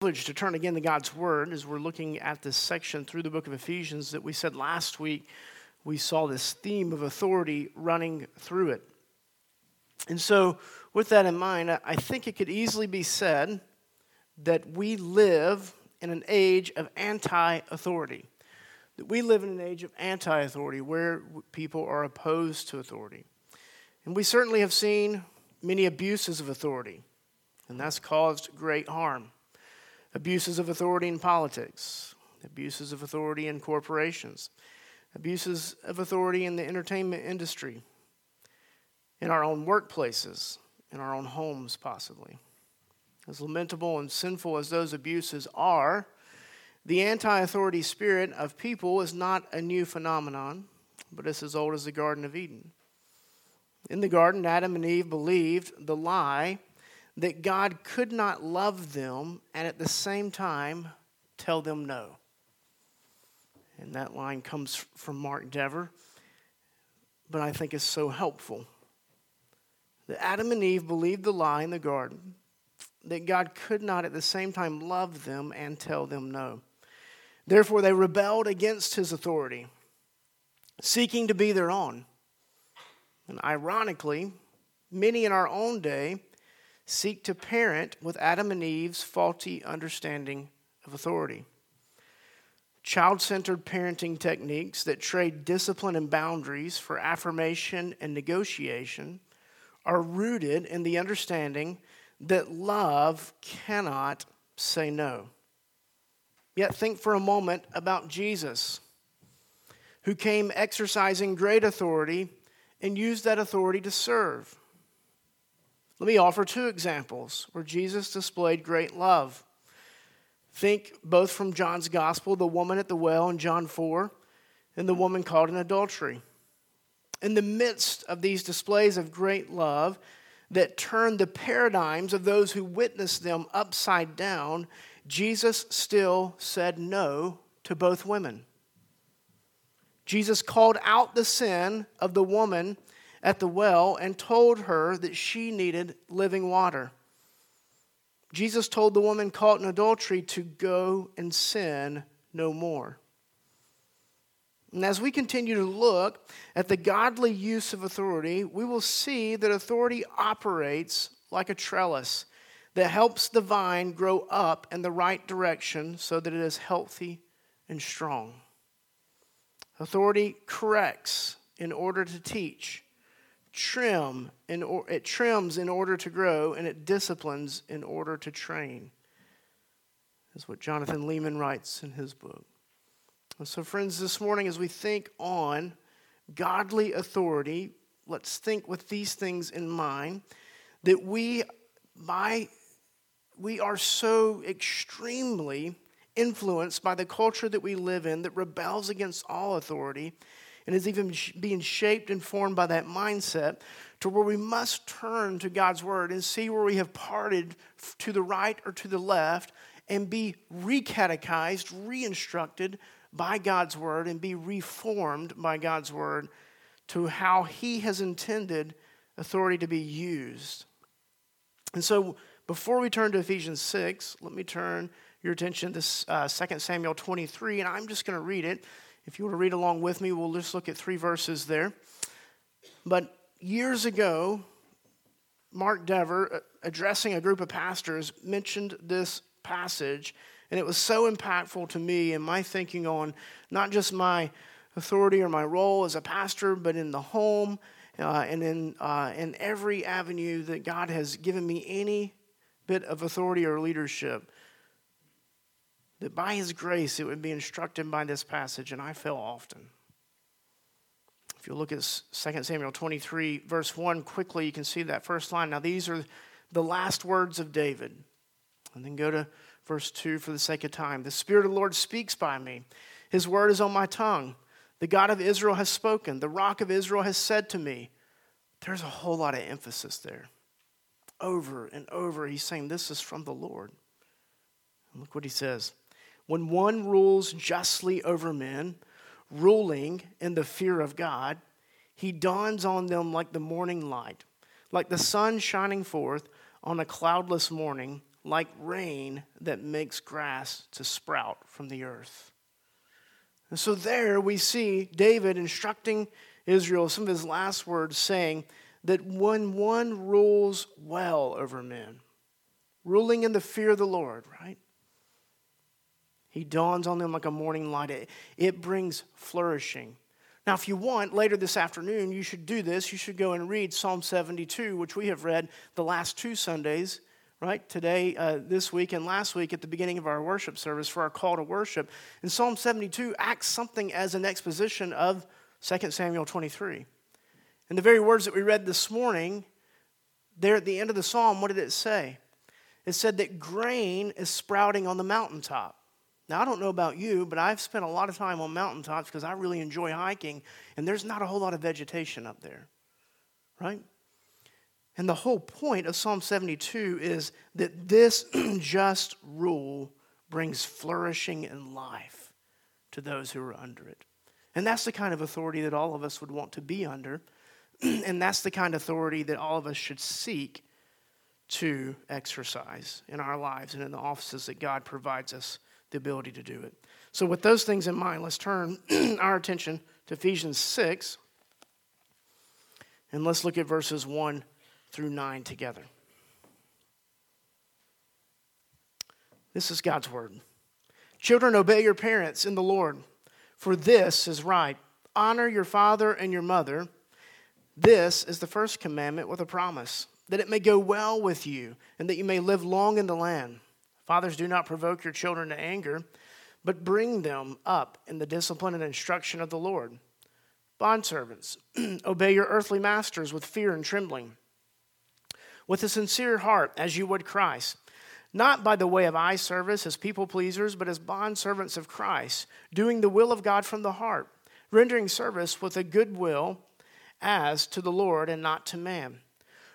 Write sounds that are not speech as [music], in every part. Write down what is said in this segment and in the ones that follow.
privilege to turn again to God's Word as we're looking at this section through the book of Ephesians that we said last week. We saw this theme of authority running through it. And so, with that in mind, I think it could easily be said that we live in an age of anti authority. That we live in an age of anti authority where people are opposed to authority. And we certainly have seen many abuses of authority, and that's caused great harm abuses of authority in politics, abuses of authority in corporations, abuses of authority in the entertainment industry, in our own workplaces, in our own homes, possibly. As lamentable and sinful as those abuses are, the anti authority spirit of people is not a new phenomenon, but it's as old as the Garden of Eden. In the garden, Adam and Eve believed the lie that God could not love them and at the same time tell them no. And that line comes from Mark Dever, but I think it's so helpful. That Adam and Eve believed the lie in the garden that God could not at the same time love them and tell them no. Therefore, they rebelled against his authority, seeking to be their own. And ironically, many in our own day seek to parent with Adam and Eve's faulty understanding of authority. Child centered parenting techniques that trade discipline and boundaries for affirmation and negotiation are rooted in the understanding that love cannot say no. Yet think for a moment about Jesus, who came exercising great authority and used that authority to serve. Let me offer two examples where Jesus displayed great love. Think both from John's gospel, the woman at the well in John 4, and the woman caught in adultery. In the midst of these displays of great love that turned the paradigms of those who witnessed them upside down, Jesus still said no to both women. Jesus called out the sin of the woman at the well and told her that she needed living water. Jesus told the woman caught in adultery to go and sin no more. And as we continue to look at the godly use of authority, we will see that authority operates like a trellis that helps the vine grow up in the right direction so that it is healthy and strong. Authority corrects in order to teach trim in or, it trims in order to grow and it disciplines in order to train. Is what Jonathan Leeman writes in his book. And so friends this morning as we think on godly authority let's think with these things in mind that we by we are so extremely influenced by the culture that we live in that rebels against all authority and is even being shaped and formed by that mindset to where we must turn to God's word and see where we have parted to the right or to the left and be recatechized, reinstructed by God's word and be reformed by God's word to how He has intended authority to be used. And so, before we turn to Ephesians 6, let me turn your attention to uh, 2 Samuel 23, and I'm just going to read it. If you want to read along with me, we'll just look at three verses there. But years ago, Mark Dever, uh, addressing a group of pastors, mentioned this passage, and it was so impactful to me in my thinking on not just my authority or my role as a pastor, but in the home uh, and in, uh, in every avenue that God has given me any bit of authority or leadership that by his grace it would be instructed by this passage, and I fail often. If you look at 2 Samuel 23, verse 1, quickly, you can see that first line. Now, these are the last words of David. And then go to verse 2 for the sake of time. The Spirit of the Lord speaks by me, His word is on my tongue. The God of Israel has spoken, the rock of Israel has said to me. There's a whole lot of emphasis there. Over and over, he's saying, This is from the Lord. And look what he says when one rules justly over men, ruling in the fear of God, he dawns on them like the morning light, like the sun shining forth on a cloudless morning, like rain that makes grass to sprout from the earth. And so there we see David instructing Israel, some of his last words saying that when one rules well over men, ruling in the fear of the Lord, right? He dawns on them like a morning light. It, it brings flourishing. Now, if you want, later this afternoon, you should do this. You should go and read Psalm 72, which we have read the last two Sundays, right? Today, uh, this week, and last week at the beginning of our worship service for our call to worship. And Psalm 72 acts something as an exposition of 2 Samuel 23. And the very words that we read this morning, there at the end of the psalm, what did it say? It said that grain is sprouting on the mountaintop. Now, I don't know about you, but I've spent a lot of time on mountaintops because I really enjoy hiking, and there's not a whole lot of vegetation up there, right? And the whole point of Psalm 72 is that this [clears throat] just rule brings flourishing and life to those who are under it. And that's the kind of authority that all of us would want to be under. [clears throat] and that's the kind of authority that all of us should seek to exercise in our lives and in the offices that God provides us the ability to do it. So, with those things in mind, let's turn [clears throat] our attention to Ephesians 6 and let's look at verses 1 through 9 together. This is God's word. Children, obey your parents in the Lord, for this is right. Honor your father and your mother. This is the first commandment with a promise, that it may go well with you and that you may live long in the land. Fathers, do not provoke your children to anger, but bring them up in the discipline and instruction of the Lord. Bondservants, [clears throat] obey your earthly masters with fear and trembling, with a sincere heart, as you would Christ, not by the way of eye service as people pleasers, but as bondservants of Christ, doing the will of God from the heart, rendering service with a good will as to the Lord and not to man,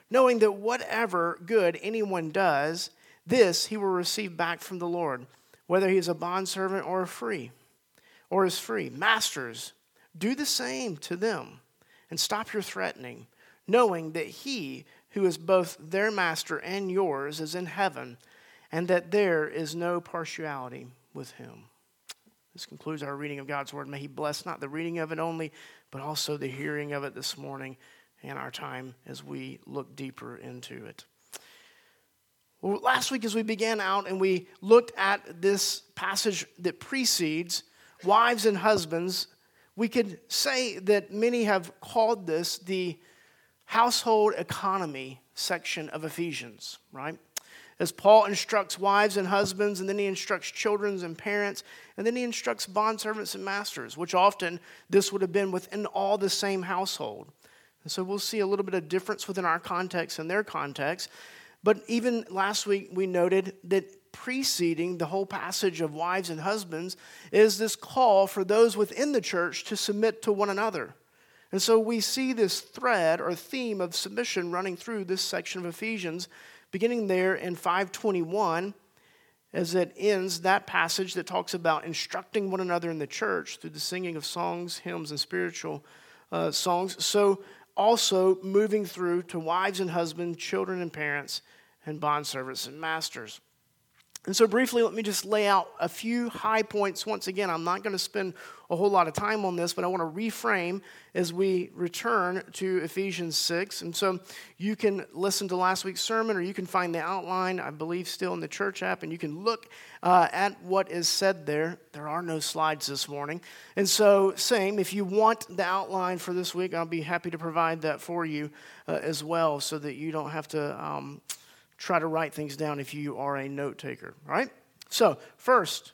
knowing that whatever good anyone does, this he will receive back from the Lord, whether he is a bondservant or a free, or is free. Masters, do the same to them and stop your threatening, knowing that he who is both their master and yours is in heaven, and that there is no partiality with him. This concludes our reading of God's word. May he bless not the reading of it only, but also the hearing of it this morning and our time as we look deeper into it. Last week, as we began out and we looked at this passage that precedes wives and husbands, we could say that many have called this the household economy section of Ephesians, right? As Paul instructs wives and husbands, and then he instructs children and parents, and then he instructs bondservants and masters, which often this would have been within all the same household. And so we'll see a little bit of difference within our context and their context. But even last week, we noted that preceding the whole passage of wives and husbands is this call for those within the church to submit to one another. And so we see this thread or theme of submission running through this section of Ephesians, beginning there in 521 as it ends that passage that talks about instructing one another in the church through the singing of songs, hymns, and spiritual uh, songs. So also moving through to wives and husbands, children and parents, and bondservants and masters. And so, briefly, let me just lay out a few high points. Once again, I'm not going to spend a whole lot of time on this, but I want to reframe as we return to Ephesians 6. And so, you can listen to last week's sermon, or you can find the outline, I believe, still in the church app, and you can look uh, at what is said there. There are no slides this morning. And so, same, if you want the outline for this week, I'll be happy to provide that for you uh, as well so that you don't have to. Um, try to write things down if you are a note taker, right? So, first,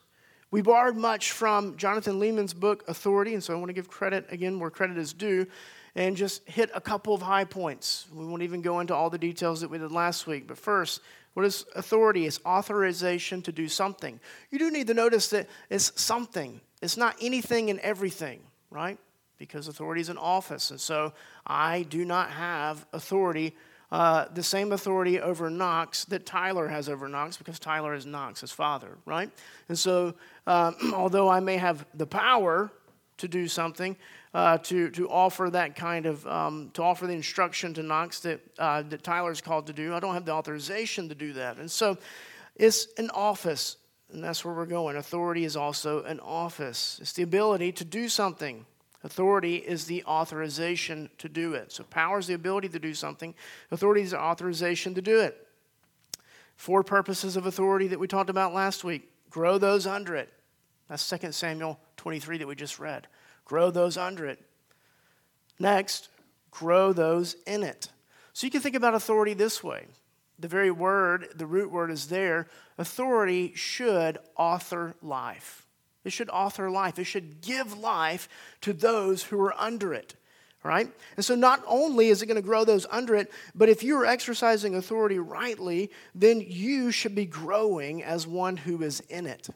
we borrowed much from Jonathan Leeman's book, Authority, and so I want to give credit again where credit is due and just hit a couple of high points. We won't even go into all the details that we did last week, but first, what is authority? It's authorization to do something. You do need to notice that it's something, it's not anything and everything, right? Because authority is an office, and so I do not have authority uh, the same authority over Knox that Tyler has over Knox because Tyler is Knox's father, right? And so, um, [clears throat] although I may have the power to do something, uh, to, to offer that kind of, um, to offer the instruction to Knox that, uh, that is called to do, I don't have the authorization to do that. And so, it's an office, and that's where we're going. Authority is also an office, it's the ability to do something. Authority is the authorization to do it. So, power is the ability to do something, authority is the authorization to do it. Four purposes of authority that we talked about last week grow those under it. That's 2 Samuel 23 that we just read. Grow those under it. Next, grow those in it. So you can think about authority this way. The very word, the root word is there. Authority should author life. It should author life. It should give life to those who are under it, right? And so not only is it going to grow those under it, but if you are exercising authority rightly, then you should be growing as one who is in it.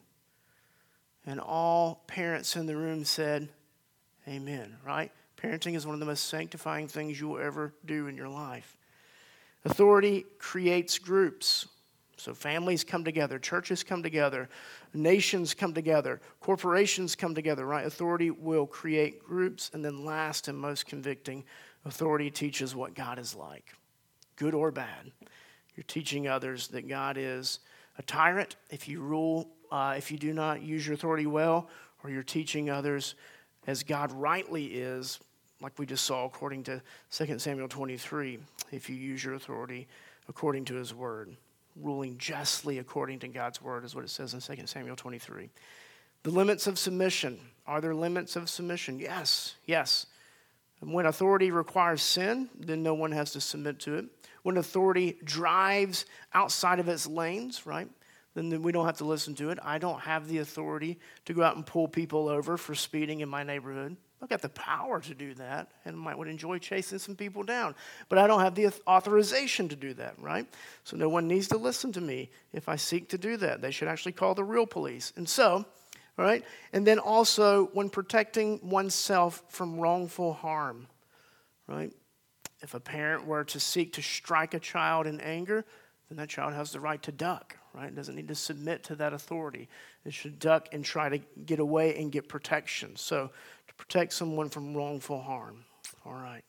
And all parents in the room said, Amen, right? Parenting is one of the most sanctifying things you will ever do in your life. Authority creates groups. So families come together, churches come together, nations come together, corporations come together, right? Authority will create groups. And then, last and most convicting, authority teaches what God is like, good or bad. You're teaching others that God is a tyrant if you rule, uh, if you do not use your authority well, or you're teaching others as God rightly is, like we just saw according to 2 Samuel 23, if you use your authority according to his word ruling justly according to God's word, is what it says in 2 Samuel 23. The limits of submission. Are there limits of submission? Yes, yes. When authority requires sin, then no one has to submit to it. When authority drives outside of its lanes, right, then we don't have to listen to it. I don't have the authority to go out and pull people over for speeding in my neighborhood. I've got the power to do that and might would enjoy chasing some people down. But I don't have the authorization to do that, right? So no one needs to listen to me if I seek to do that. They should actually call the real police. And so, right? And then also when protecting oneself from wrongful harm, right? If a parent were to seek to strike a child in anger, then that child has the right to duck, right? It doesn't need to submit to that authority. It should duck and try to get away and get protection. So to protect someone from wrongful harm. All right.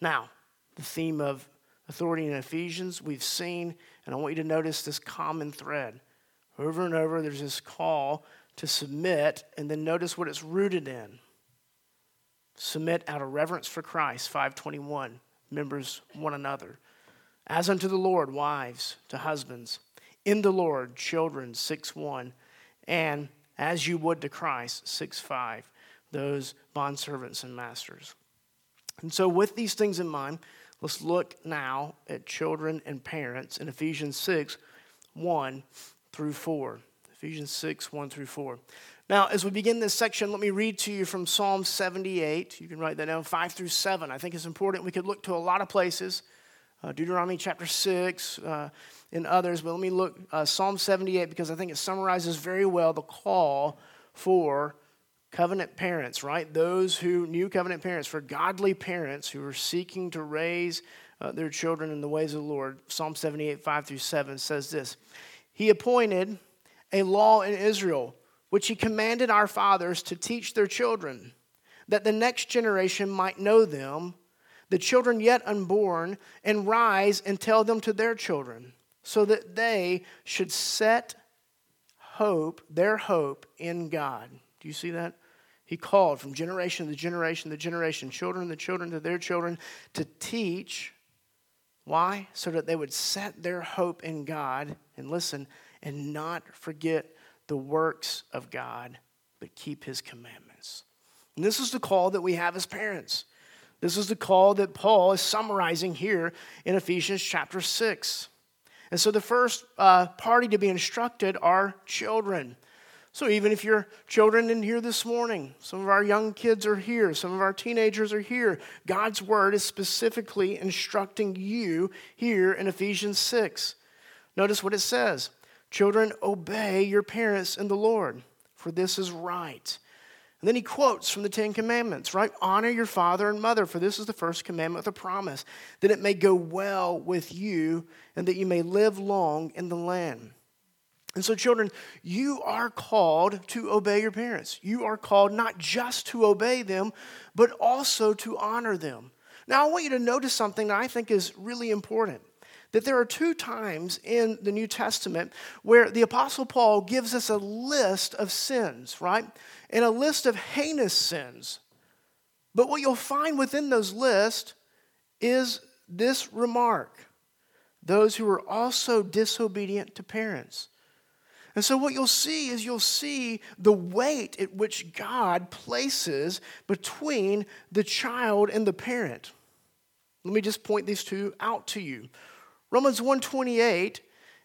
Now, the theme of authority in Ephesians, we've seen, and I want you to notice this common thread. Over and over, there's this call to submit, and then notice what it's rooted in. Submit out of reverence for Christ, 521, members one another. As unto the Lord, wives to husbands. In the Lord, children, 6 1. And as you would to Christ, 6 5 those bondservants and masters. And so, with these things in mind, let's look now at children and parents in Ephesians 6 1 through 4. Ephesians 6 1 through 4. Now, as we begin this section, let me read to you from Psalm 78. You can write that down, 5 through 7. I think it's important. We could look to a lot of places, uh, Deuteronomy chapter 6, uh, and others, but let me look uh, Psalm 78 because I think it summarizes very well the call for covenant parents, right? Those who, new covenant parents, for godly parents who are seeking to raise uh, their children in the ways of the Lord. Psalm 78, 5 through 7 says this He appointed a law in Israel, which he commanded our fathers to teach their children, that the next generation might know them, the children yet unborn, and rise and tell them to their children, so that they should set hope, their hope in God. Do you see that? He called from generation to generation to generation, children to children to their children, to teach. Why? So that they would set their hope in God and listen and not forget the works of God, but keep his commandments. And this is the call that we have as parents. This is the call that Paul is summarizing here in Ephesians chapter 6. And so the first uh, party to be instructed are children. So, even if your children in here this morning, some of our young kids are here, some of our teenagers are here, God's word is specifically instructing you here in Ephesians 6. Notice what it says Children, obey your parents in the Lord, for this is right. And then he quotes from the Ten Commandments, right? Honor your father and mother, for this is the first commandment with a promise, that it may go well with you and that you may live long in the land. And so, children, you are called to obey your parents. You are called not just to obey them, but also to honor them. Now, I want you to notice something that I think is really important that there are two times in the New Testament where the Apostle Paul gives us a list of sins, right? And a list of heinous sins. But what you'll find within those lists is this remark those who are also disobedient to parents. And so, what you'll see is you'll see the weight at which God places between the child and the parent. Let me just point these two out to you. Romans 128,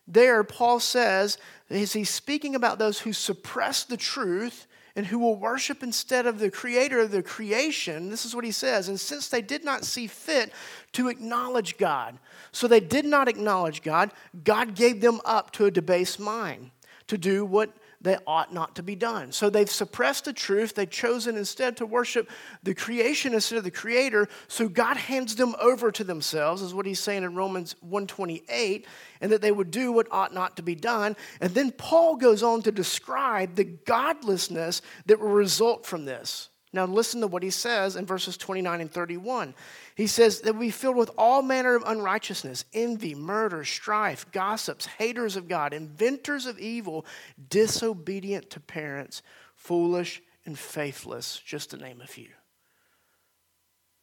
there Paul says, is he's speaking about those who suppress the truth and who will worship instead of the creator of the creation. This is what he says. And since they did not see fit to acknowledge God, so they did not acknowledge God, God gave them up to a debased mind to do what they ought not to be done. So they've suppressed the truth. They've chosen instead to worship the creation instead of the creator. So God hands them over to themselves, is what he's saying in Romans 128, and that they would do what ought not to be done. And then Paul goes on to describe the godlessness that will result from this. Now, listen to what he says in verses 29 and 31. He says that we filled with all manner of unrighteousness, envy, murder, strife, gossips, haters of God, inventors of evil, disobedient to parents, foolish and faithless, just to name a few.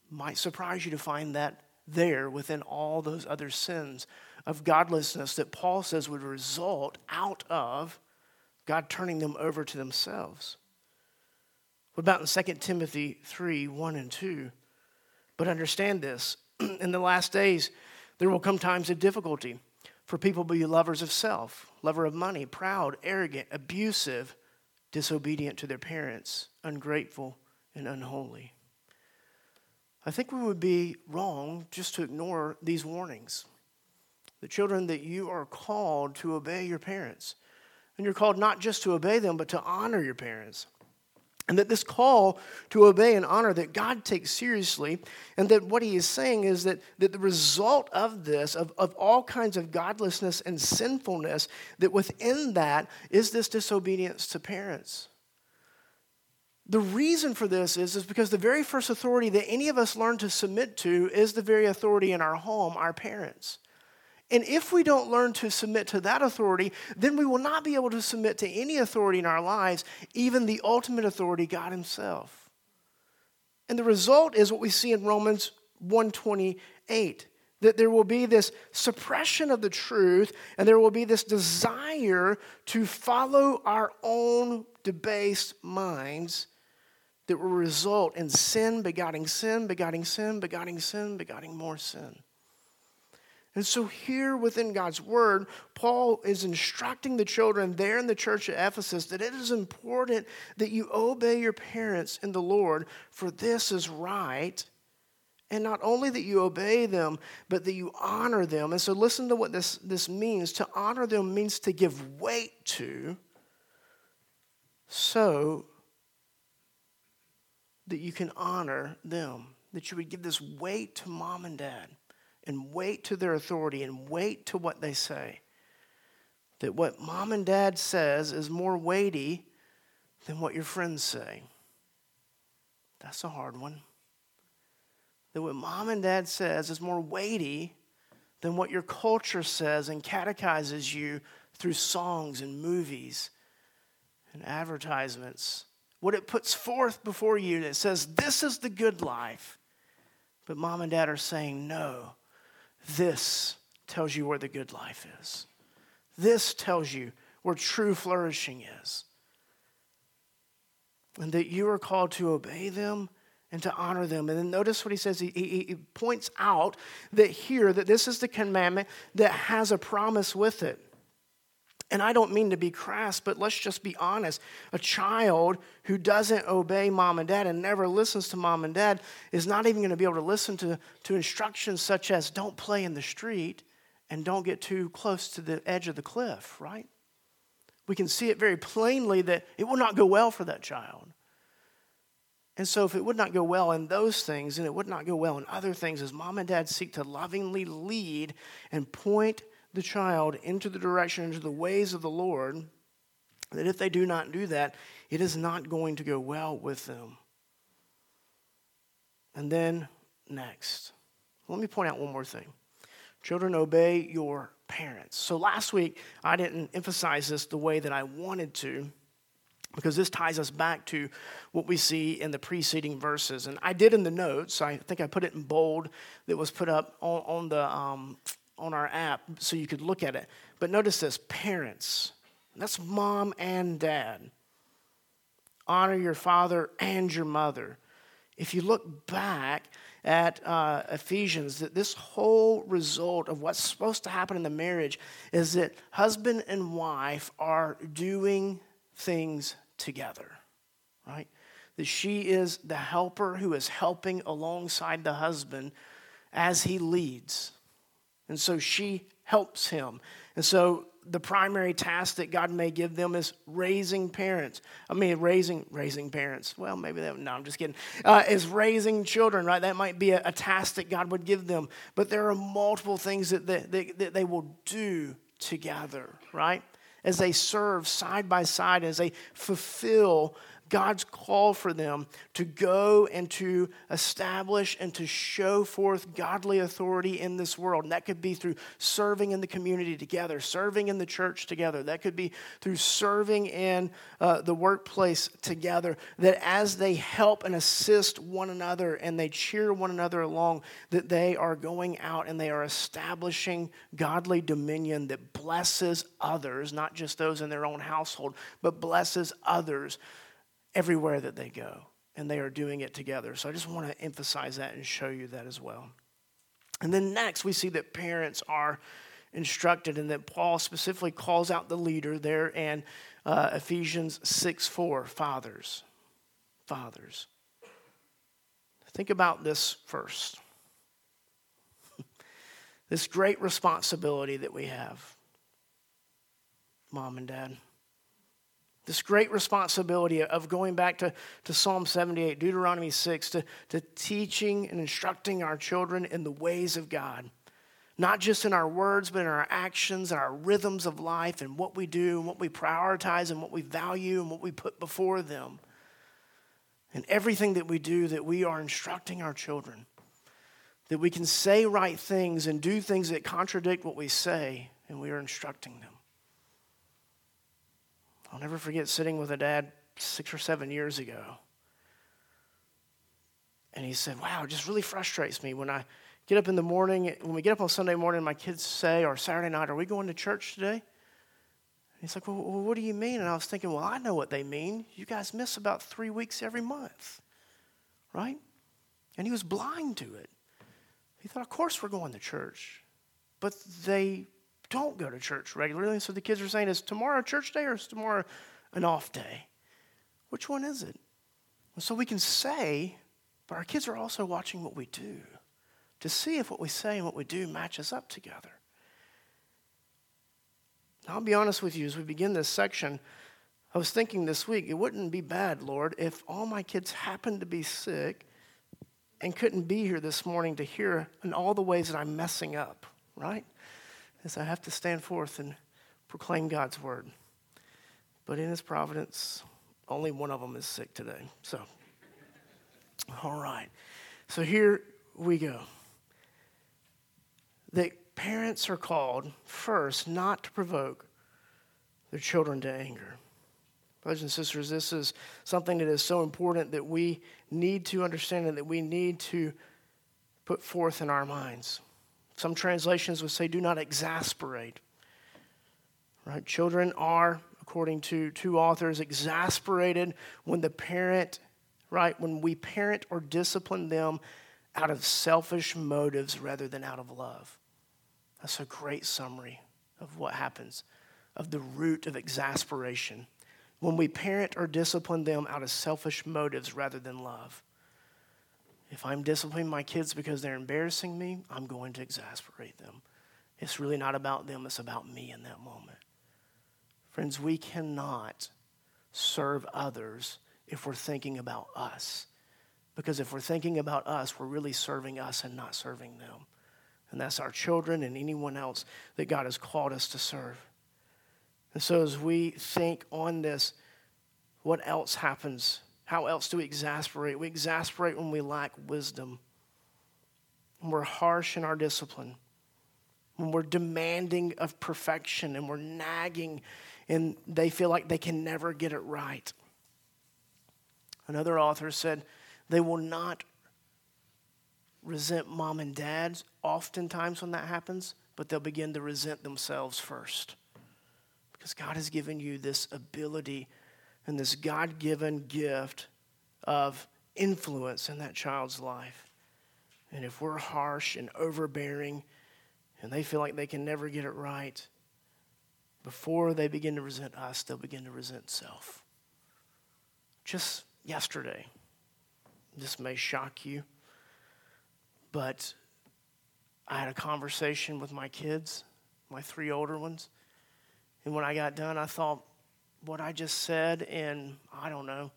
Might surprise you to find that there within all those other sins of godlessness that Paul says would result out of God turning them over to themselves. What about in 2 Timothy 3 1 and 2? But understand this [clears throat] in the last days, there will come times of difficulty for people to be lovers of self, lover of money, proud, arrogant, abusive, disobedient to their parents, ungrateful, and unholy. I think we would be wrong just to ignore these warnings. The children that you are called to obey your parents. And you're called not just to obey them, but to honor your parents. And that this call to obey and honor that God takes seriously, and that what he is saying is that, that the result of this, of, of all kinds of godlessness and sinfulness, that within that is this disobedience to parents. The reason for this is, is because the very first authority that any of us learn to submit to is the very authority in our home, our parents. And if we don't learn to submit to that authority, then we will not be able to submit to any authority in our lives, even the ultimate authority, God Himself. And the result is what we see in Romans 128 that there will be this suppression of the truth and there will be this desire to follow our own debased minds that will result in sin begetting sin, begetting sin, begetting sin, begetting more sin. And so, here within God's word, Paul is instructing the children there in the church at Ephesus that it is important that you obey your parents in the Lord, for this is right. And not only that you obey them, but that you honor them. And so, listen to what this, this means. To honor them means to give weight to, so that you can honor them, that you would give this weight to mom and dad and wait to their authority and wait to what they say. That what mom and dad says is more weighty than what your friends say. That's a hard one. That what mom and dad says is more weighty than what your culture says and catechizes you through songs and movies and advertisements. What it puts forth before you that says, This is the good life. But mom and dad are saying, No, this tells you where the good life is. This tells you where true flourishing is. And that you are called to obey them and to honor them. And then notice what he says. He, he, he, points out that here, that this is the commandment that has a promise with it. And I don't mean to be crass, but let's just be honest. A child who doesn't obey mom and dad and never listens to mom and dad is not even going to be able to listen to, to instructions such as don't play in the street and don't get too close to the edge of the cliff, right? We can see it very plainly that it will not go well for that child. And so, if it would not go well in those things, and it would not go well in other things, as mom and dad seek to lovingly lead and point the child into the direction, into the ways of the Lord, that if they do not do that, it is not going to go well with them. And then next, let me point out one more thing. Children, obey your parents. So last week, I didn't emphasize this the way that I wanted to because this ties us back to what we see in the preceding verses. And I did in the notes, I think I put it in bold that was put up on, on the, um, on our app so you could look at it. But notice this parents, that's mom and dad. Honor your father and your mother. If you look back, at uh, Ephesians that this whole result of what's supposed to happen in the marriage is that husband and wife are doing things together, right? That she is the helper who is helping alongside the husband as he leads. And so she helps him. And so the primary task that God may give them is raising parents. I mean, raising raising parents. Well, maybe that. No, I'm just kidding. Uh, is raising children, right? That might be a, a, task that God would give them. But there are multiple things that they, that, that they will do together, right? As they serve side by side, as they fulfill God's call for them to go and to establish and to show forth godly authority in this world. And that could be through serving in the community together, serving in the church together. That could be through serving in uh, the workplace together. That as they help and assist one another and they cheer one another along, that they are going out and they are establishing godly dominion that blesses others, not just those in their own household, but blesses others everywhere that they go, and they are doing it together. So I just want to emphasize that and show you that as well. And then next, we see that parents are instructed, and that Paul specifically calls out the leader there in uh, Ephesians 6 4 fathers. Fathers. Think about this first. [laughs] this great responsibility that we have, mom and dad. This great responsibility of going back to, to Psalm 78, Deuteronomy 6, to, to teaching and instructing our children in the ways of God. Not just in our words, but in our actions and our rhythms of life and what we do and what we prioritize and what we value and what we put before them. And everything that we do, that we are instructing our children. That we can say right things and do things that contradict what we say, and we are instructing them. I'll never forget sitting with a dad six or seven years ago. And he said, Wow, it just really frustrates me when I get up in the morning, when we get up on Sunday morning, my kids say, or Saturday night, Are we going to church today? And he's like, well, what do you mean? And I was thinking, Well, I know what they mean. You guys miss about three weeks every month, right? And he was blind to it. He thought, Of course we're going to church. But they don't go to church regularly. So the kids are saying, is tomorrow church day or is tomorrow an off day? Which one is it? And so we can say, but our kids are also watching what we do to see if what we say and what we do matches up together. Now, I'll be honest with you, as we begin this section, I was thinking this week, it wouldn't be bad, Lord, if all my kids happened to be sick and couldn't be here this morning to hear in all the ways that I'm messing up, right? Is I have to stand forth and proclaim God's word. But in His providence, only one of them is sick today. So, all right. So here we go. The parents are called first not to provoke their children to anger. Brothers and sisters, this is something that is so important that we need to understand and that we need to put forth in our minds. Some translations would say, do not exasperate. Right? Children are, according to two authors, exasperated when the parent, right, when we parent or discipline them out of selfish motives rather than out of love. That's a great summary of what happens, of the root of exasperation. When we parent or discipline them out of selfish motives rather than love. If I'm disciplining my kids because they're embarrassing me, I'm going to exasperate them. It's really not about them, it's about me in that moment. Friends, we cannot serve others if we're thinking about us. Because if we're thinking about us, we're really serving us and not serving them. And that's our children and anyone else that God has called us to serve. And so as we think on this, what else happens how else do we exasperate? We exasperate when we lack wisdom. When we're harsh in our discipline. when we're demanding of perfection and we're nagging and they feel like they can never get it right. Another author said they will not resent mom and dads oftentimes when that happens, but they'll begin to resent themselves first. Because God has given you this ability and this God given gift of influence in that child's life. And if we're harsh and overbearing and they feel like they can never get it right, before they begin to resent us, they'll begin to resent self. Just yesterday, this may shock you, but I had a conversation with my kids, my three older ones. And when I got done, I thought, what I just said in, I don't know,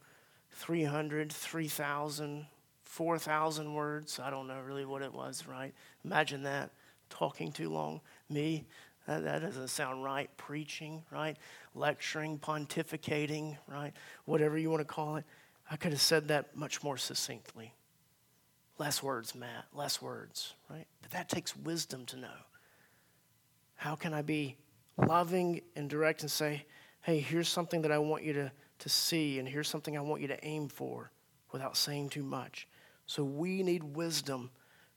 300, 3,000, 4,000 words. I don't know really what it was, right? Imagine that, talking too long. Me, that, that doesn't sound right. Preaching, right? Lecturing, pontificating, right? Whatever you want to call it. I could have said that much more succinctly. Less words, Matt, less words, right? But that takes wisdom to know. How can I be loving and direct and say, hey, here's something that I want you to, to see, and here's something I want you to aim for without saying too much? So we need wisdom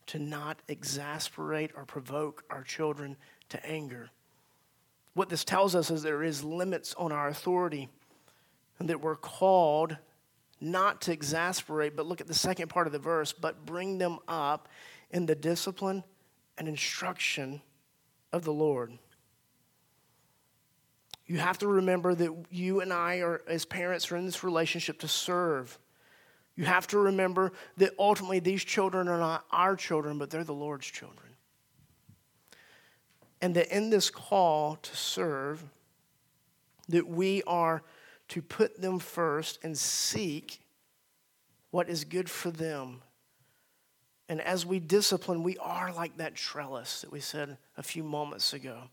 to not exasperate or provoke our children to anger. What this tells us is there is limits on our authority and that we're called not to exasperate, but look at the second part of the verse, but bring them up in the discipline and instruction of the Lord. You have to remember that you and I are, as parents, are in this relationship to serve. You have to remember that ultimately these children are not our children, but they're the Lord's children. And that in this call to serve, that we are to put them first and seek what is good for them. And as we discipline, we are like that trellis that we said a few moments ago,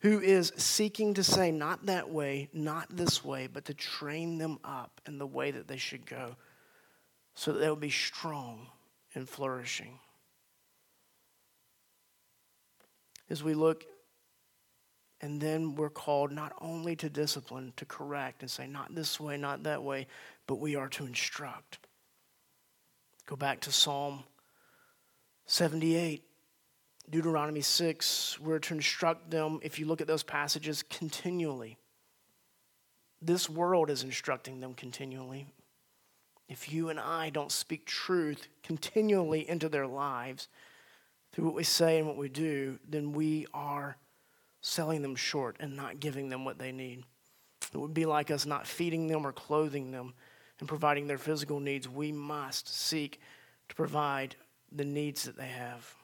who is seeking to say, not that way, not this way, but to train them up in the way that they should go so that they'll be strong and flourishing. As we look and then we're called not only to discipline, to correct and say, not this way, not that way, but we are to instruct. Go back to Psalm 78, Deuteronomy 6. We're to instruct them, if you look at those passages, continually. This world is instructing them continually. If you and I don't speak truth continually into their lives through what we say and what we do, then we are selling them short and not giving them what they need. It would be like us not feeding them or clothing them and providing their physical needs. We must seek to provide the needs that they have.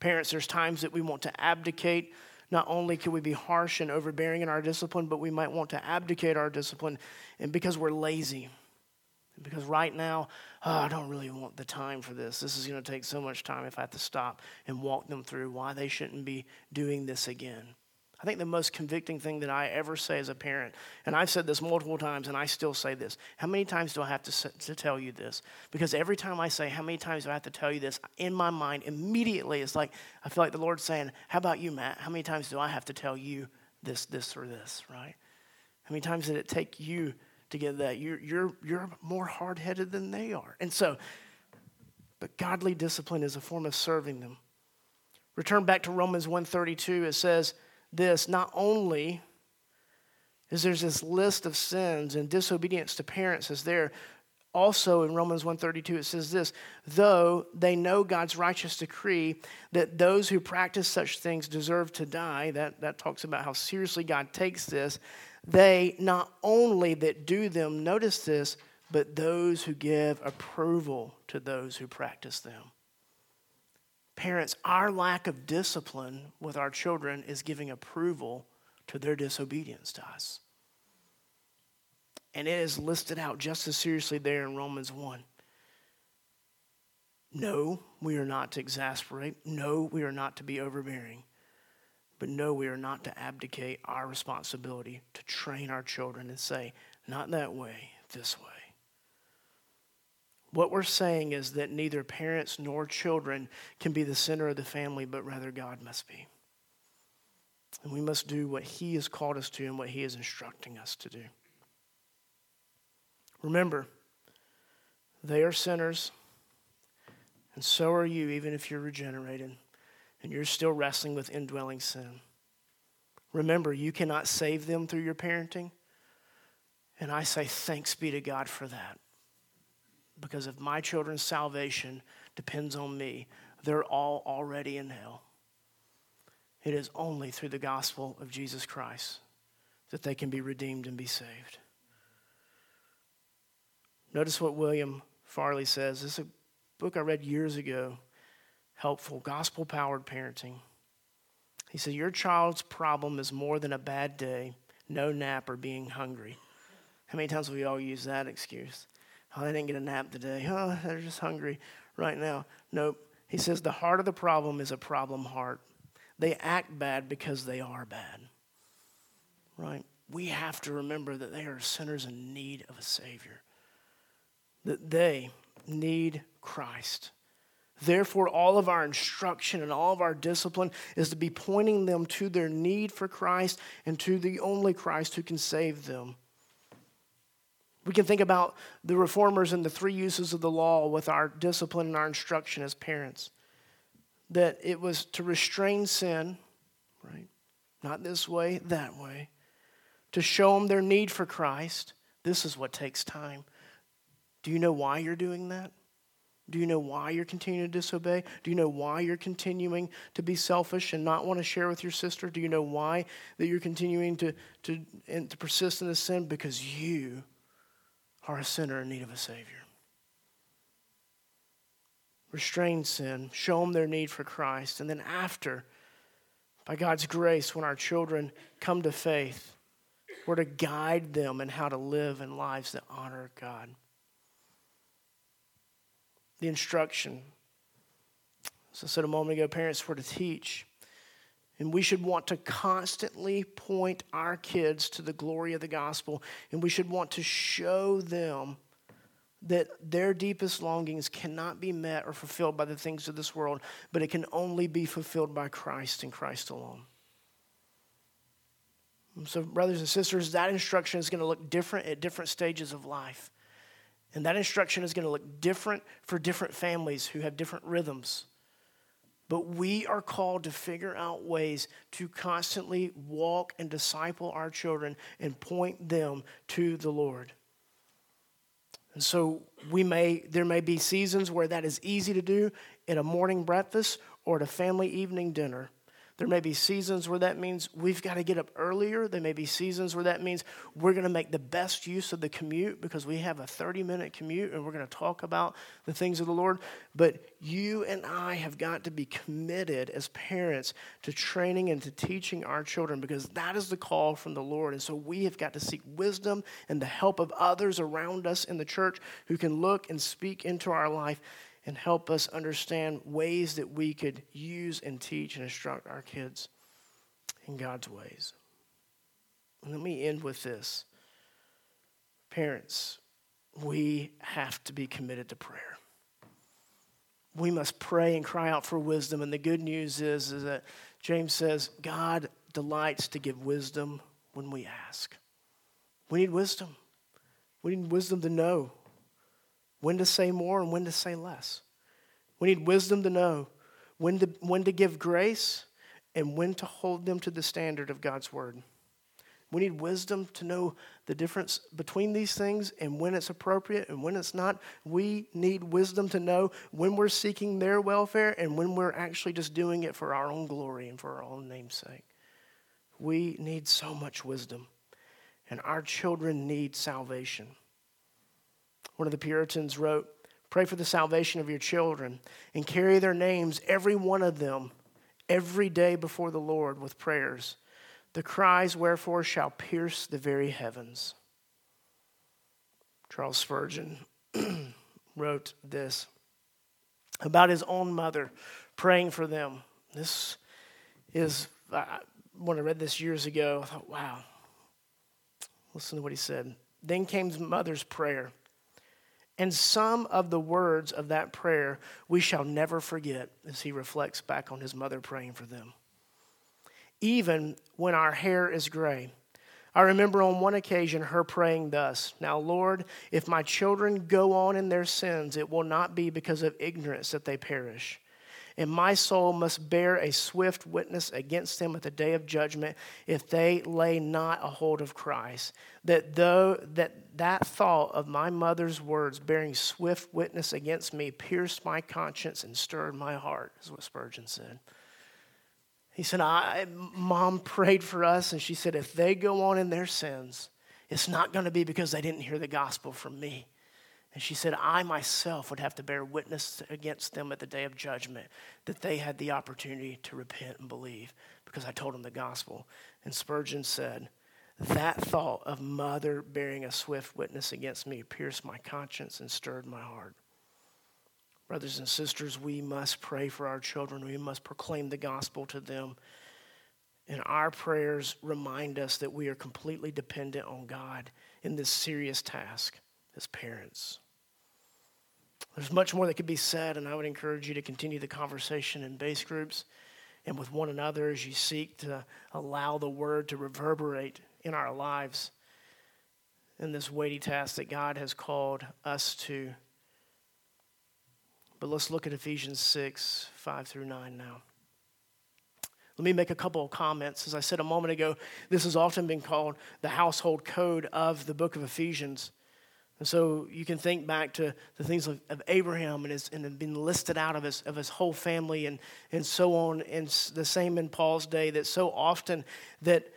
Parents, there's times that we want to abdicate. Not only can we be harsh and overbearing in our discipline, but we might want to abdicate our discipline and because we're lazy. Because right now, oh, I don't really want the time for this. This is going to take so much time if I have to stop and walk them through why they shouldn't be doing this again. I think the most convicting thing that I ever say as a parent, and I've said this multiple times and I still say this. How many times do I have to, to tell you this? Because every time I say, How many times do I have to tell you this? In my mind, immediately, it's like, I feel like the Lord's saying, How about you, Matt? How many times do I have to tell you this, this, or this, right? How many times did it take you to get that. You're, you're, you're more hard headed than they are. And so, but godly discipline is a form of serving them. Return back to Romans 132, it says this not only is there's this list of sins and disobedience to parents is there, also in Romans 132 it says this, though they know God's righteous decree that those who practice such things deserve to die, that, that talks about how seriously God takes this, they not only that do them, notice this, but those who give approval to those who practice them. Parents, our lack of discipline with our children is giving approval to their disobedience to us. And it is listed out just as seriously there in Romans 1. No, we are not to exasperate. No, we are not to be overbearing. But no, we are not to abdicate our responsibility to train our children and say, not that way, this way. What we're saying is that neither parents nor children can be the center of the family, but rather God must be. And we must do what He has called us to and what He is instructing us to do. Remember, they are sinners, and so are you, even if you're regenerated and you're still wrestling with indwelling sin. Remember, you cannot save them through your parenting. And I say thanks be to God for that. Because if my children's salvation depends on me, they're all already in hell. It is only through the gospel of Jesus Christ that they can be redeemed and be saved. Notice what William Farley says. This is a book I read years ago. Helpful, gospel powered parenting. He said, Your child's problem is more than a bad day, no nap, or being hungry. How many times have we all used that excuse? Oh, they didn't get a nap today. Oh, they're just hungry right now. Nope. He says the heart of the problem is a problem heart. They act bad because they are bad. Right? We have to remember that they are sinners in need of a Savior, that they need Christ. Therefore, all of our instruction and all of our discipline is to be pointing them to their need for Christ and to the only Christ who can save them. We can think about the reformers and the three uses of the law with our discipline and our instruction as parents. That it was to restrain sin, right? Not this way, that way. To show them their need for Christ. This is what takes time. Do you know why you're doing that? Do you know why you're continuing to disobey? Do you know why you're continuing to be selfish and not want to share with your sister? Do you know why that you're continuing to, to, to persist in this sin? Because you are a sinner in need of a Savior. Restrain sin, show them their need for Christ, and then after, by God's grace, when our children come to faith, we're to guide them in how to live in lives that honor God. The instruction. As I said a moment ago, parents were to teach. And we should want to constantly point our kids to the glory of the gospel. And we should want to show them that their deepest longings cannot be met or fulfilled by the things of this world, but it can only be fulfilled by Christ and Christ alone. So, brothers and sisters, that instruction is going to look different at different stages of life. And that instruction is going to look different for different families who have different rhythms. But we are called to figure out ways to constantly walk and disciple our children and point them to the Lord. And so we may there may be seasons where that is easy to do at a morning breakfast or at a family evening dinner. There may be seasons where that means we've got to get up earlier. There may be seasons where that means we're going to make the best use of the commute because we have a 30 minute commute and we're going to talk about the things of the Lord. But you and I have got to be committed as parents to training and to teaching our children because that is the call from the Lord. And so we have got to seek wisdom and the help of others around us in the church who can look and speak into our life and help us understand ways that we could use and teach and instruct our kids in God's ways. And let me end with this. Parents, we have to be committed to prayer. We must pray and cry out for wisdom. And the good news is, is that James says God delights to give wisdom when we ask. We need wisdom. We need wisdom to know when to say more and when to say less. We need wisdom to know when to, when to give grace and when to hold them to the standard of God's word. We need wisdom to know the difference between these things and when it's appropriate and when it's not. We need wisdom to know when we're seeking their welfare and when we're actually just doing it for our own glory and for our own name's sake. We need so much wisdom, and our children need salvation. One of the Puritans wrote, Pray for the salvation of your children and carry their names, every one of them, every day before the Lord with prayers. The cries, wherefore, shall pierce the very heavens. Charles Spurgeon [clears throat] wrote this about his own mother praying for them. This is, when I read this years ago, I thought, wow. Listen to what he said. Then came mother's prayer And some of the words of that prayer we shall never forget as he reflects back on his mother praying for them. Even when our hair is gray, I remember on one occasion her praying thus Now, Lord, if my children go on in their sins, it will not be because of ignorance that they perish and my soul must bear a swift witness against them at the day of judgment if they lay not a hold of Christ. That though that that thought of my mother's words bearing swift witness against me pierced my conscience and stirred my heart, is what Spurgeon said. He said, I, Mom prayed for us, and she said, if they go on in their sins, it's not going to be because they didn't hear the gospel from me. And she said, I myself would have to bear witness against them at the day of judgment that they had the opportunity to repent and believe because I told them the gospel. And Spurgeon said, That thought of mother bearing a swift witness against me pierced my conscience and stirred my heart. Brothers and sisters, we must pray for our children. We must proclaim the gospel to them. And our prayers remind us that we are completely dependent on God in this serious task as parents. There's much more that could be said, and I would encourage you to continue the conversation in base groups and with one another as you seek to allow the word to reverberate in our lives in this weighty task that God has called us to. But let's look at Ephesians 6 5 through 9 now. Let me make a couple of comments. As I said a moment ago, this has often been called the household code of the book of Ephesians. And so you can think back to the things of, of Abraham and, his, and being listed out of his, of his whole family and, and so on. And the same in Paul's day that so often that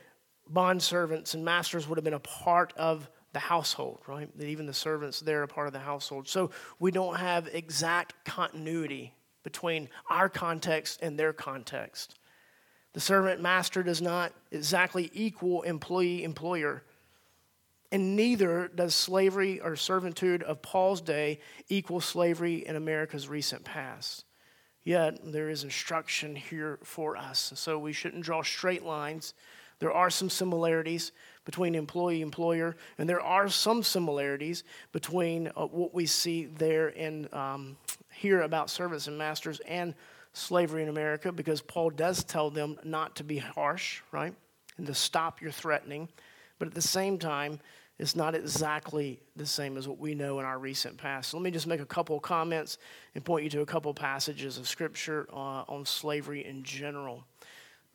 bond servants and masters would have been a part of the household, right? That even the servants there are a part of the household. So we don't have exact continuity between our context and their context. The servant master does not exactly equal employee employer and neither does slavery or servitude of Paul's day equal slavery in America's recent past. Yet there is instruction here for us. So we shouldn't draw straight lines. There are some similarities between employee employer, and there are some similarities between uh, what we see there in um, here about servants and masters and slavery in America, because Paul does tell them not to be harsh, right, and to stop your threatening. But at the same time, it's not exactly the same as what we know in our recent past. So let me just make a couple of comments and point you to a couple of passages of Scripture uh, on slavery in general.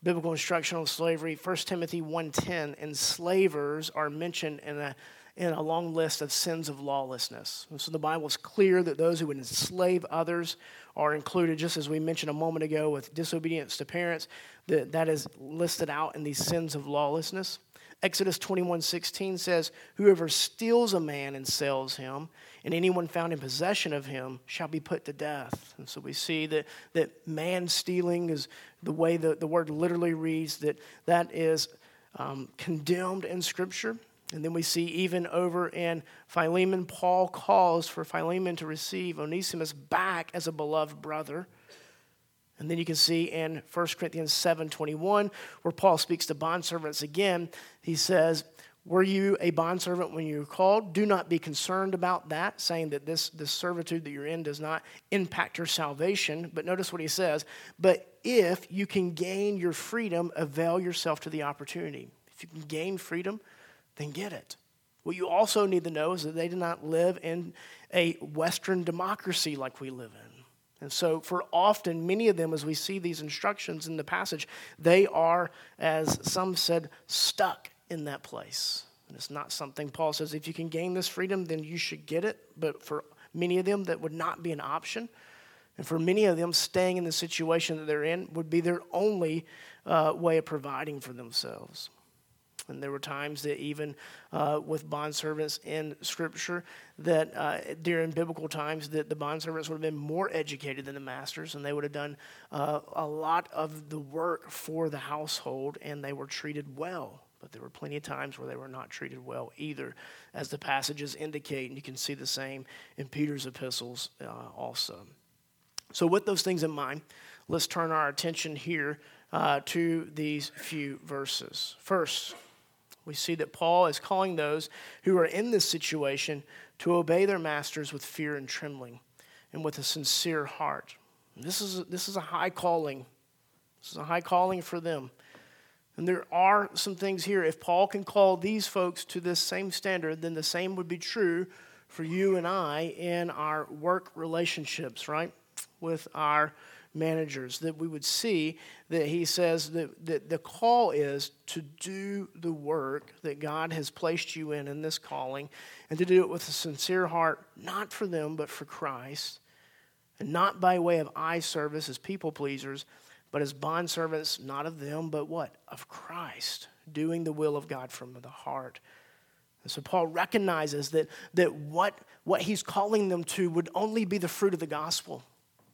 Biblical instruction on slavery, 1 Timothy 1.10, enslavers are mentioned in a, in a long list of sins of lawlessness. And so the Bible is clear that those who would enslave others are included, just as we mentioned a moment ago with disobedience to parents, that, that is listed out in these sins of lawlessness. Exodus 21 16 says, Whoever steals a man and sells him, and anyone found in possession of him shall be put to death. And so we see that, that man stealing is the way the, the word literally reads, that that is um, condemned in Scripture. And then we see even over in Philemon, Paul calls for Philemon to receive Onesimus back as a beloved brother. And then you can see in 1 Corinthians 7:21 where Paul speaks to bondservants again, he says, were you a bondservant when you were called? Do not be concerned about that, saying that this, this servitude that you're in does not impact your salvation. But notice what he says. But if you can gain your freedom, avail yourself to the opportunity. If you can gain freedom, then get it. What you also need to know is that they did not live in a Western democracy like we live in. And so, for often, many of them, as we see these instructions in the passage, they are, as some said, stuck in that place. And it's not something Paul says, if you can gain this freedom, then you should get it. But for many of them, that would not be an option. And for many of them, staying in the situation that they're in would be their only uh, way of providing for themselves. And there were times that even uh, with bond servants in Scripture, that uh, during biblical times, that the bond servants would have been more educated than the masters, and they would have done uh, a lot of the work for the household, and they were treated well. But there were plenty of times where they were not treated well either, as the passages indicate, and you can see the same in Peter's epistles uh, also. So, with those things in mind, let's turn our attention here uh, to these few verses. First, We see that Paul is calling those who are in this situation to obey their masters with fear and trembling and with a sincere heart. This is, this is a high calling. This is a high calling for them. And there are some things here. If Paul can call these folks to this same standard, then the same would be true for you and I in our work relationships, right? With our managers. That we would see that he says that, that the call is to do the work that God has placed you in in this calling and to do it with a sincere heart, not for them, but for Christ. And not by way of eye service as people pleasers, but as bondservants, not of them, but what? Of Christ, doing the will of God from the heart. And so Paul recognizes that, that what, what he's calling them to would only be the fruit of the gospel.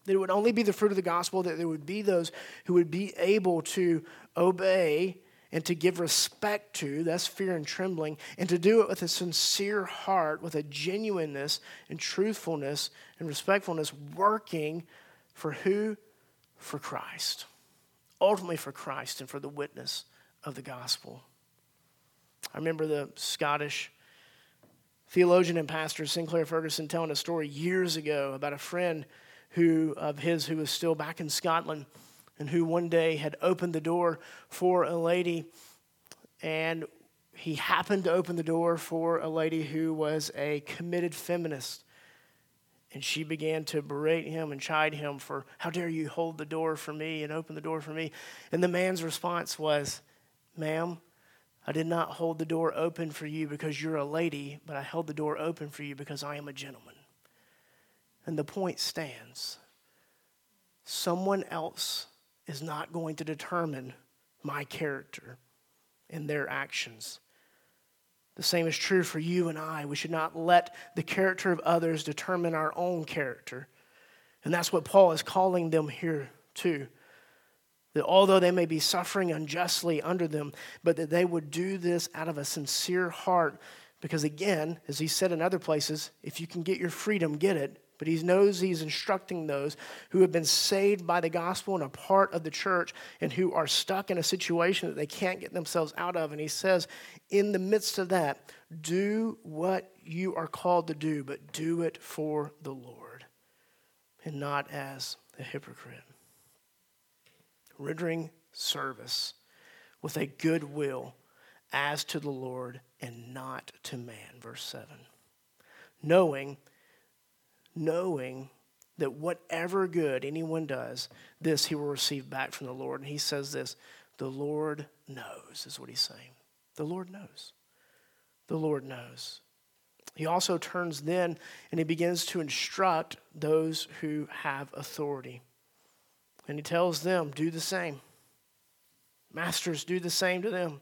That it would only be the fruit of the gospel, that there would be those who would be able to obey and to give respect to, that's fear and trembling, and to do it with a sincere heart, with a genuineness and truthfulness and respectfulness, working for who? For Christ. Ultimately for Christ and for the witness of the gospel. I remember the Scottish theologian and pastor Sinclair Ferguson telling a story years ago about a friend who of his who was still back in Scotland and who one day had opened the door for a lady. And he happened to open the door for a lady who was a committed feminist. And she began to berate him and chide him for how dare you hold the door for me and open the door for me? And the man's response was ma'am I did not hold the door open for you because you're a lady, but I held the door open for you because I am a gentleman. And the point stands someone else is not going to determine my character and their actions. The same is true for you and I. We should not let the character of others determine our own character. And that's what Paul is calling them here to that although they may be suffering unjustly under them, but that they would do this out of a sincere heart. Because again, as he said in other places, if you can get your freedom, get it. But he knows he's instructing those who have been saved by the gospel and a part of the church and who are stuck in a situation that they can't get themselves out of. And he says, in the midst of that, do what you are called to do, but do it for the Lord and not as a hypocrite rendering service with a good will as to the Lord and not to man. Verse 7. Knowing, knowing that whatever good anyone does, this he will receive back from the Lord. And he says this the Lord knows, is what he's saying. The Lord knows. The Lord knows. He also turns then and he begins to instruct those who have authority. And he tells them, do the same. Masters, do the same to them.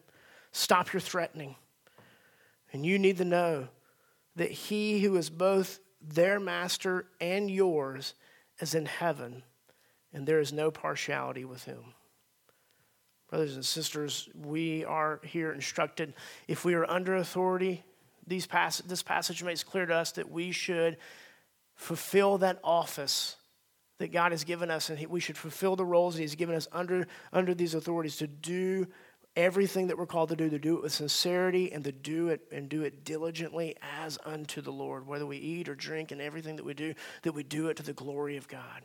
Stop your threatening. And you need to know that he who is both their master and yours is in heaven, and there is no partiality with him. Brothers and sisters, we are here instructed if we are under authority, these pass- this passage makes clear to us that we should fulfill that office that God has given us, and he, we should fulfill the roles that He's given us under, under these authorities to do everything that we're called to do, to do it with sincerity and to do it and do it diligently as unto the Lord. Whether we eat or drink and everything that we do, that we do it to the glory of God.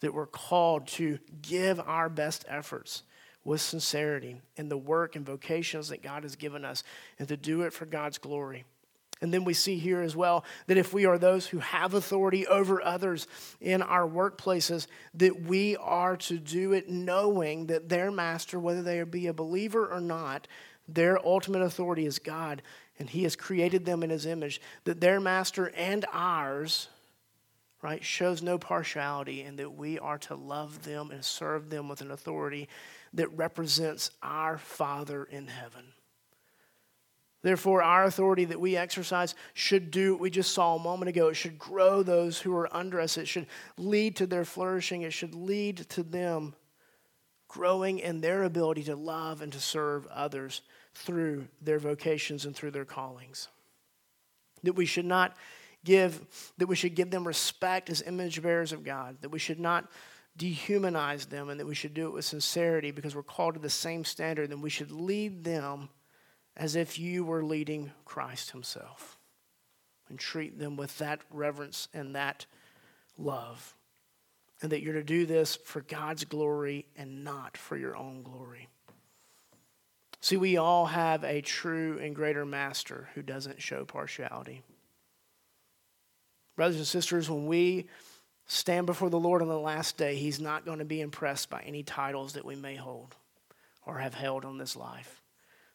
That we're called to give our best efforts with sincerity in the work and vocations that God has given us and to do it for God's glory. And then we see here as well that if we are those who have authority over others in our workplaces, that we are to do it knowing that their master, whether they be a believer or not, their ultimate authority is God, and He has created them in His image, that their master and ours, right, shows no partiality, and that we are to love them and serve them with an authority that represents our Father in heaven. Therefore, our authority that we exercise should do what we just saw a moment ago. It should grow those who are under us. It should lead to their flourishing. It should lead to them growing in their ability to love and to serve others through their vocations and through their callings. That we should not give, that we should give them respect as image bearers of God, that we should not dehumanize them, and that we should do it with sincerity because we're called to the same standard, and we should lead them as if you were leading Christ Himself and treat them with that reverence and that love. And that you're to do this for God's glory and not for your own glory. See, we all have a true and greater master who doesn't show partiality. Brothers and sisters, when we stand before the Lord on the last day, He's not going to be impressed by any titles that we may hold or have held on this life.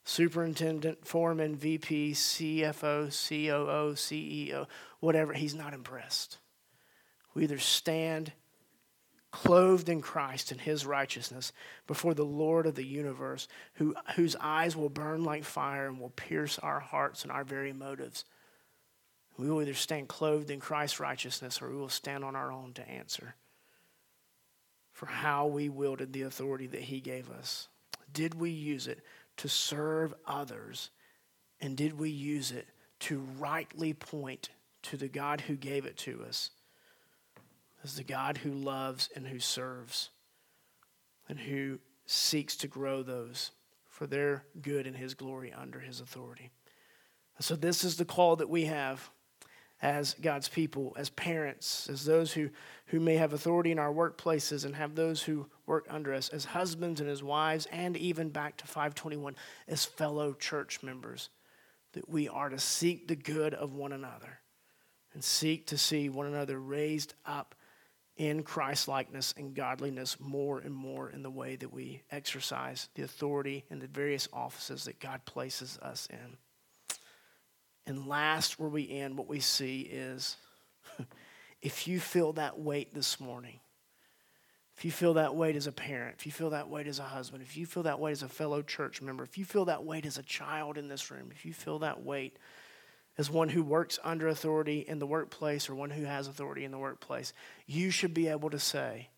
Superintendent, foreman, VP, CFO, COO, CEO, whatever, He's not impressed. We either stand clothed in Christ and his righteousness before the Lord of the universe, who, whose eyes will burn like fire and will pierce our hearts and our very motives. We will either stand clothed in Christ's righteousness or we will stand on our own to answer for how we wielded the authority that he gave us. Did we use it to serve others? And did we use it to rightly point to the God who gave it to us? as the God who loves and who serves and who seeks to grow those for their good and his glory under his authority. And so, this is the call that we have as God's people, as parents, as those who, who may have authority in our workplaces and have those who work under us, as husbands and as wives, and even back to 521, as fellow church members, that we are to seek the good of one another and seek to see one another raised up in Christ likeness and godliness more and more in the way that we exercise the authority and the various offices that God places us in. And last, where we end, what we see is [laughs] if you feel that weight this morning, if you feel that weight as a parent, if you feel that weight as a husband, if you feel that weight as a fellow church member, if you feel that weight as a child in this room, if you feel that weight as one who works under authority in the workplace or one who has authority in the workplace, you should be able to say,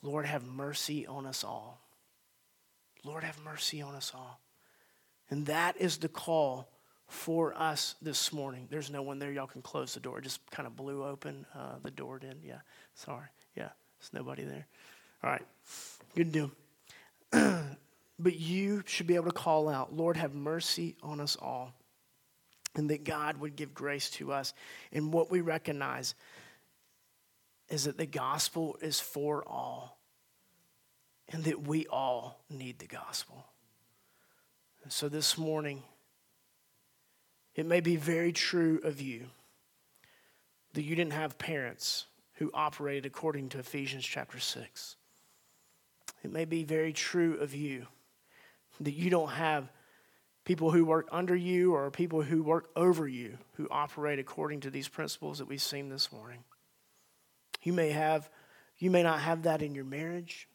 Lord, have mercy on us all. Lord, have mercy on us all. And that is the call for us this morning. There's no one there. Y'all can close the door. It just kind of blew open. Uh, the door did. Yeah. Sorry. Yeah. There's nobody there. All right. Good deal. [clears throat] but you should be able to call out, Lord, have mercy on us all and that God would give grace to us. And what we recognize is that the gospel is for all and that we all need the gospel. And so this morning, it may be very true of you that you didn't have parents who operated according to Ephesians chapter 6. It may be very true of you that you don't have people who work under you or people who work over you who operate according to these principles that we've seen this morning. You may have you may not have that in your marriage,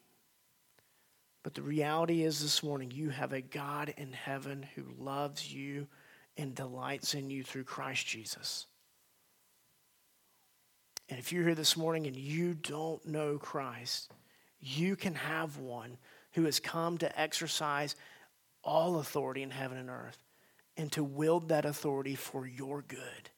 but the reality is this morning you have a God in heaven who loves you and delights in you through Christ Jesus. And if you're here this morning and you don't know Christ, you can have one who has come to exercise all authority in heaven and earth and to wield that authority for your good.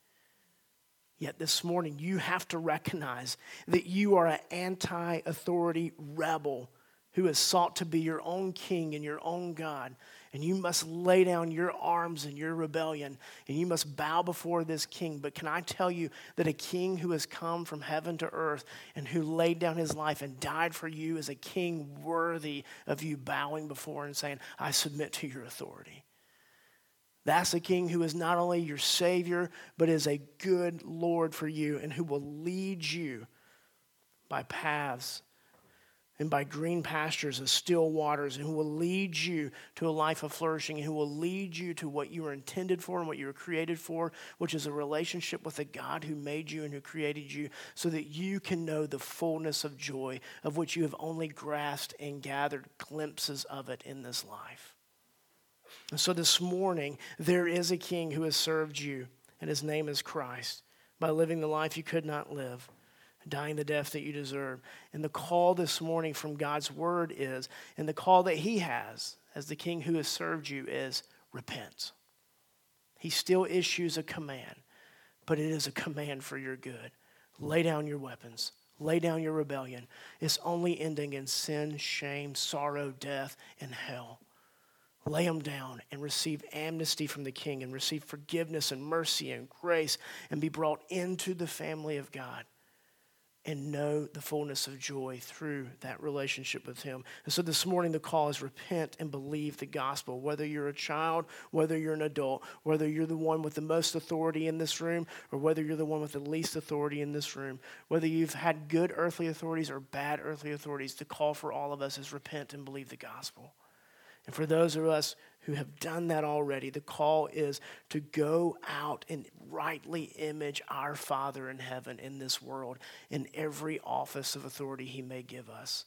Yet this morning, you have to recognize that you are an anti authority rebel who has sought to be your own king and your own God and you must lay down your arms in your rebellion and you must bow before this king. But can I tell you that a king who has come from heaven to earth and who laid down his life and died for you is a king worthy of you bowing before and saying, I submit to your authority? That's a king who is not only your Savior, but is a good Lord for you and who will lead you by paths and by green pastures and still waters, and who will lead you to a life of flourishing, and who will lead you to what you were intended for and what you were created for, which is a relationship with the God who made you and who created you, so that you can know the fullness of joy of which you have only grasped and gathered glimpses of it in this life. And so this morning, there is a king who has served you, and his name is Christ, by living the life you could not live dying the death that you deserve. And the call this morning from God's word is, and the call that he has as the king who has served you is repent. He still issues a command, but it is a command for your good. Lay down your weapons. Lay down your rebellion. It's only ending in sin, shame, sorrow, death, and hell. lay them down and receive amnesty from the king and receive forgiveness and mercy and grace and be brought into the family of God and know the fullness of joy through that relationship with Him. And so this morning, the call is repent and believe the gospel. Whether you're a child, whether you're an adult, whether you're the one with the most authority in this room, or whether you're the one with the least authority in this room, whether you've had good earthly authorities or bad earthly authorities, the call for all of us is repent and believe the gospel. And for those of us who have done that already, the call is to go out and rightly image our Father in heaven in this world in every office of authority He may give us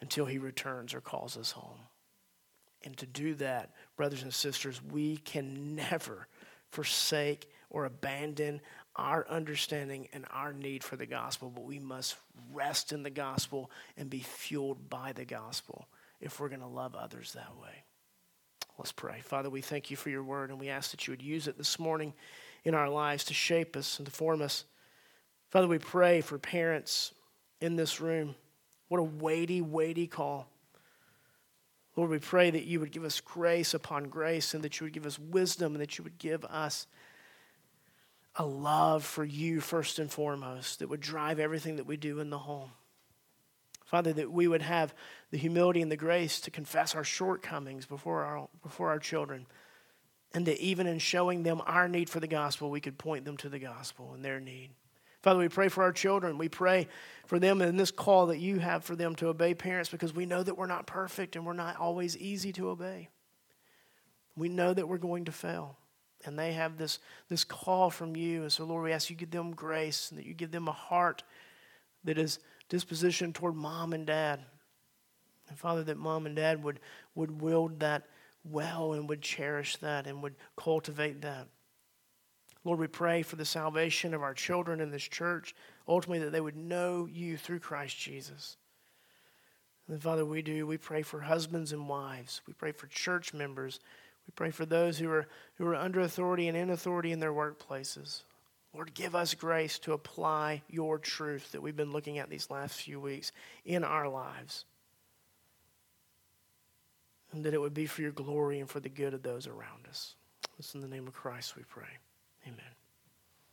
until He returns or calls us home. And to do that, brothers and sisters, we can never forsake or abandon our understanding and our need for the gospel, but we must rest in the gospel and be fueled by the gospel if we're going to love others that way. Let's pray. Father, we thank you for your word, and we ask that you would use it this morning in our lives to shape us and to form us. Father, we pray for parents in this room. What a weighty, weighty call. Lord, we pray that you would give us grace upon grace and that you would give us wisdom and that you would give us a love for you first and foremost that would drive everything that we do in the home. Father, that we would have the humility and the grace to confess our shortcomings before our, before our children. And that even in showing them our need for the gospel, we could point them to the gospel and their need. Father, we pray for our children. We pray for them in this call that you have for them to obey parents because we know that we're not perfect and we're not always easy to obey. We know that we're going to fail. And they have this, this call from you. And so, Lord, we ask you give them grace and that you give them a heart that is disposition toward mom and dad. And Father, that mom and dad would, would wield that well and would cherish that and would cultivate that. Lord, we pray for the salvation of our children in this church, ultimately, that they would know you through Christ Jesus. And Father, we do. We pray for husbands and wives. We pray for church members. We pray for those who are, who are under authority and in authority in their workplaces. Lord, give us grace to apply your truth that we've been looking at these last few weeks in our lives. And that it would be for your glory and for the good of those around us. It's in the name of Christ we pray. Amen.